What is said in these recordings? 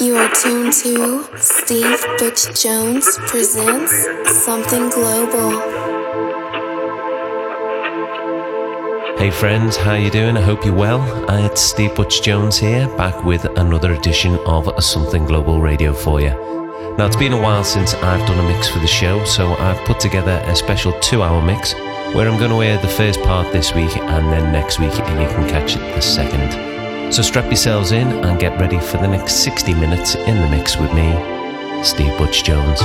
You are tuned to Steve Butch Jones presents Something Global. Hey friends, how you doing? I hope you're well. It's Steve Butch Jones here, back with another edition of Something Global Radio for you. Now it's been a while since I've done a mix for the show, so I've put together a special two-hour mix where I'm going to air the first part this week and then next week you can catch the second. So strap yourselves in and get ready for the next 60 minutes in the mix with me, Steve Butch Jones.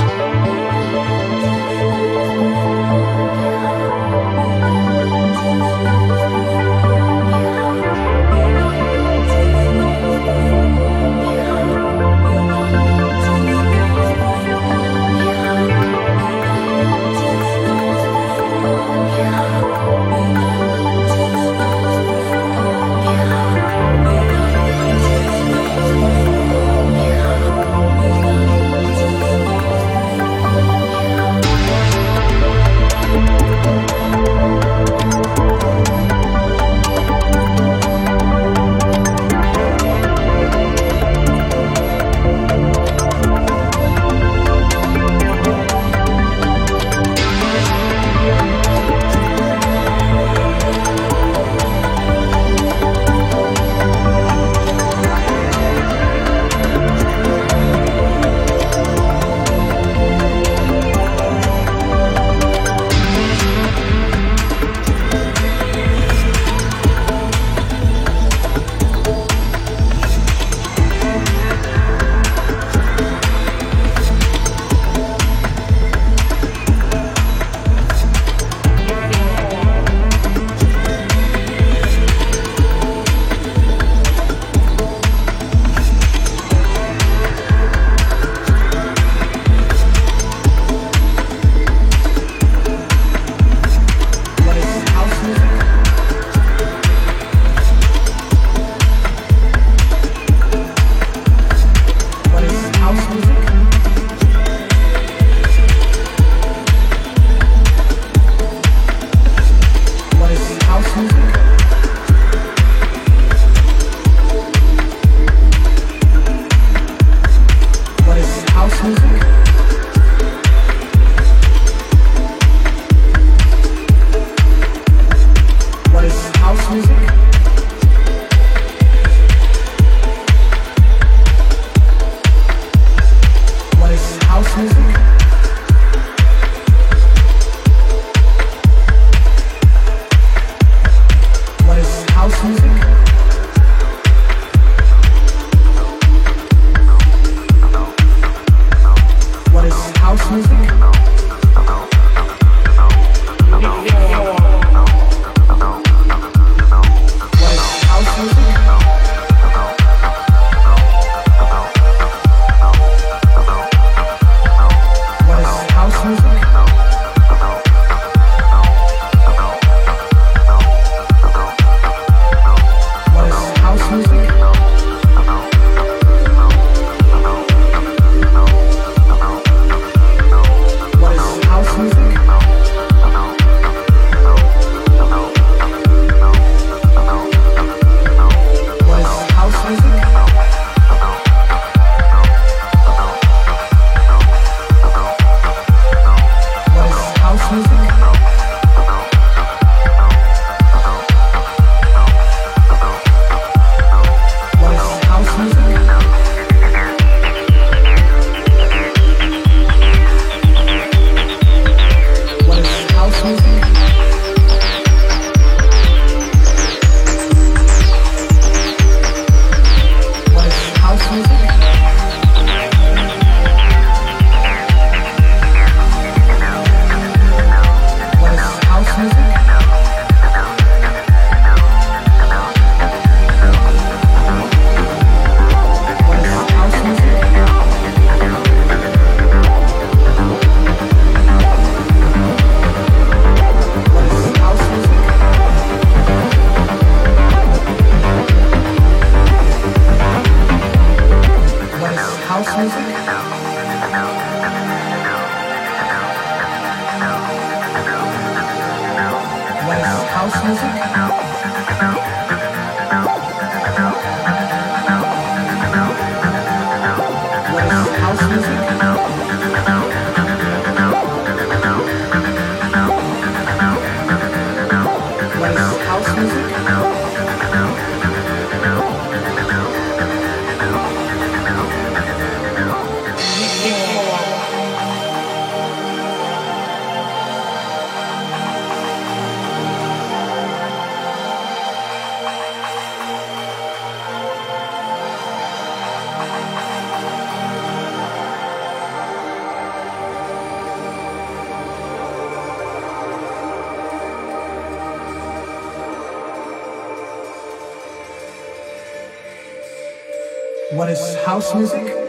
What is house music?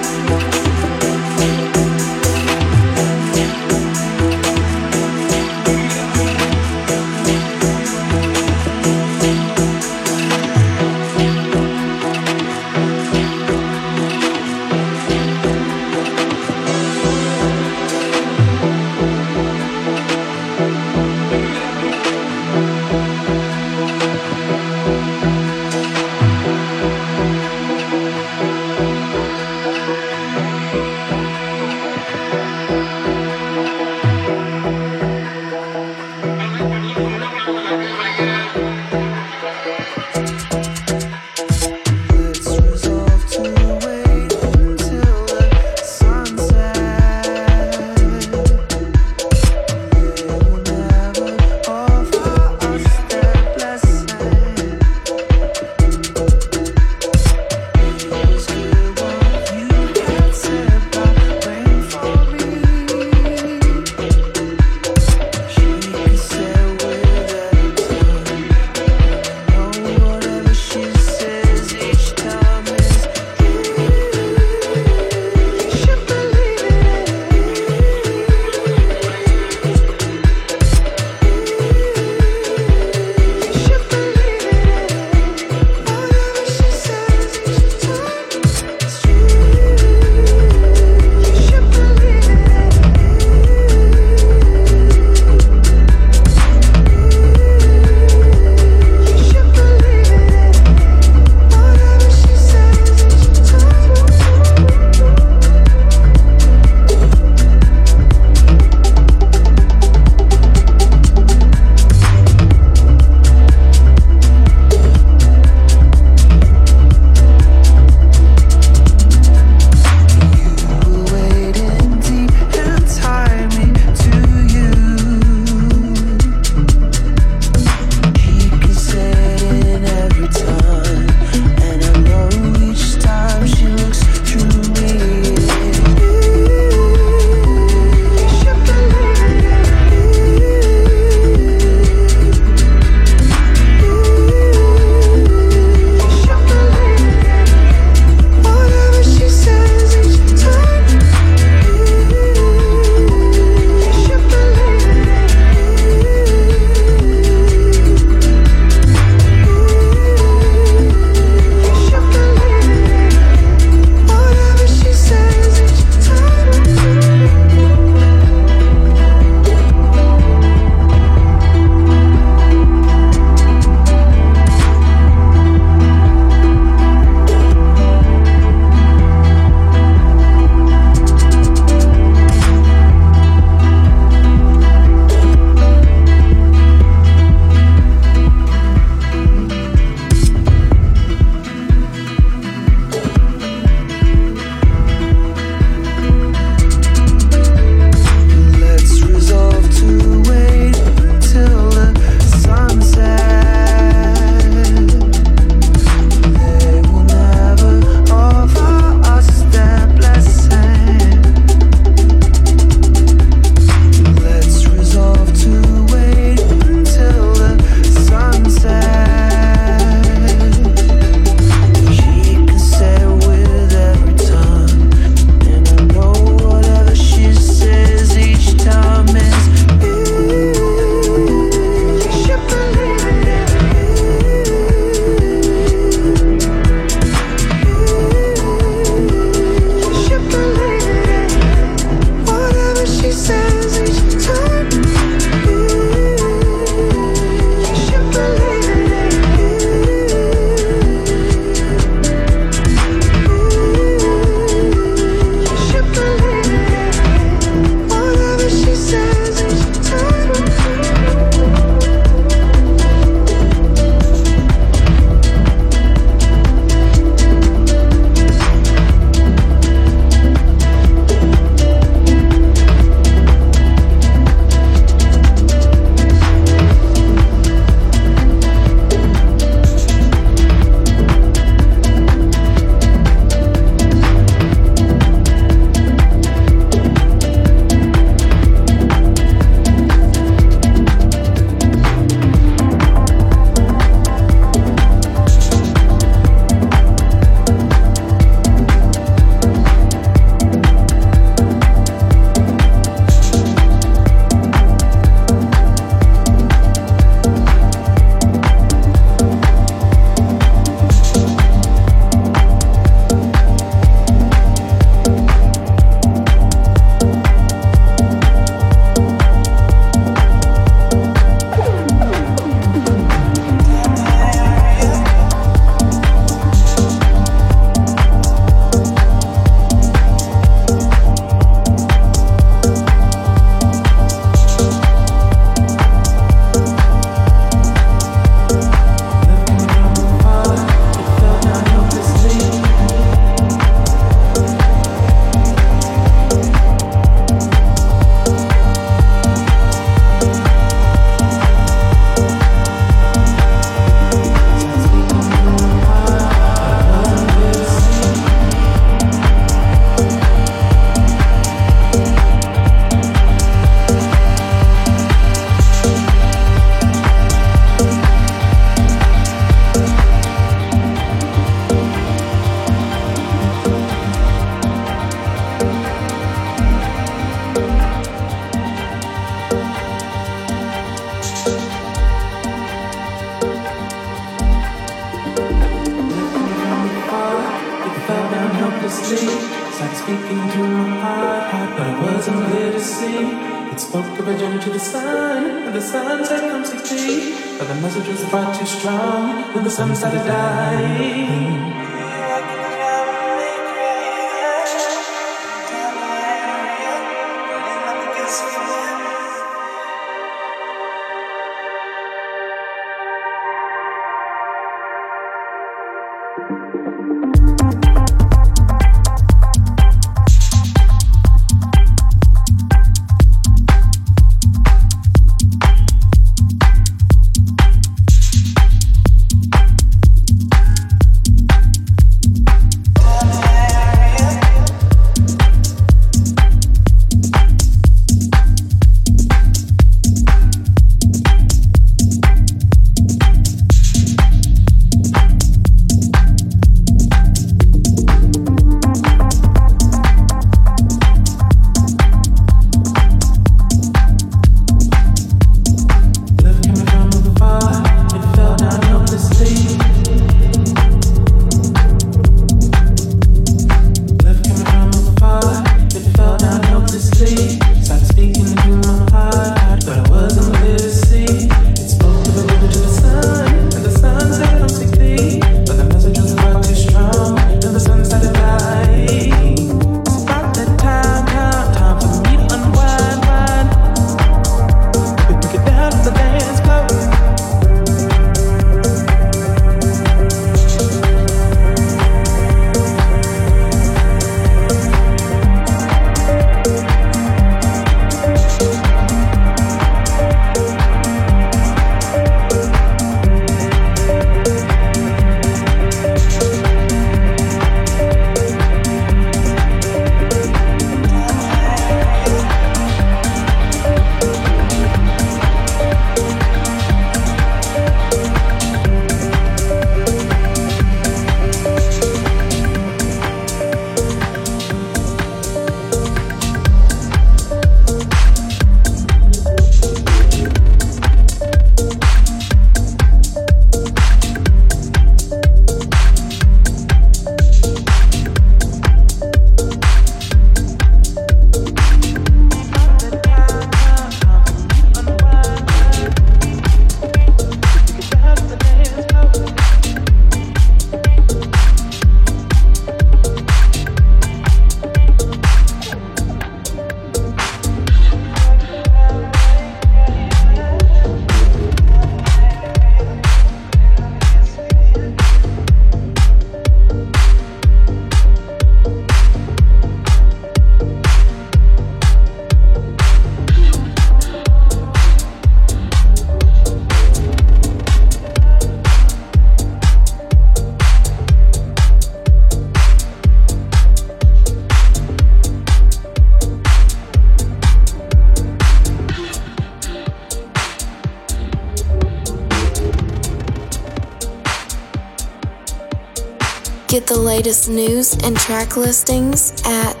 Get the latest news and track listings at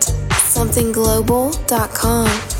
somethingglobal.com.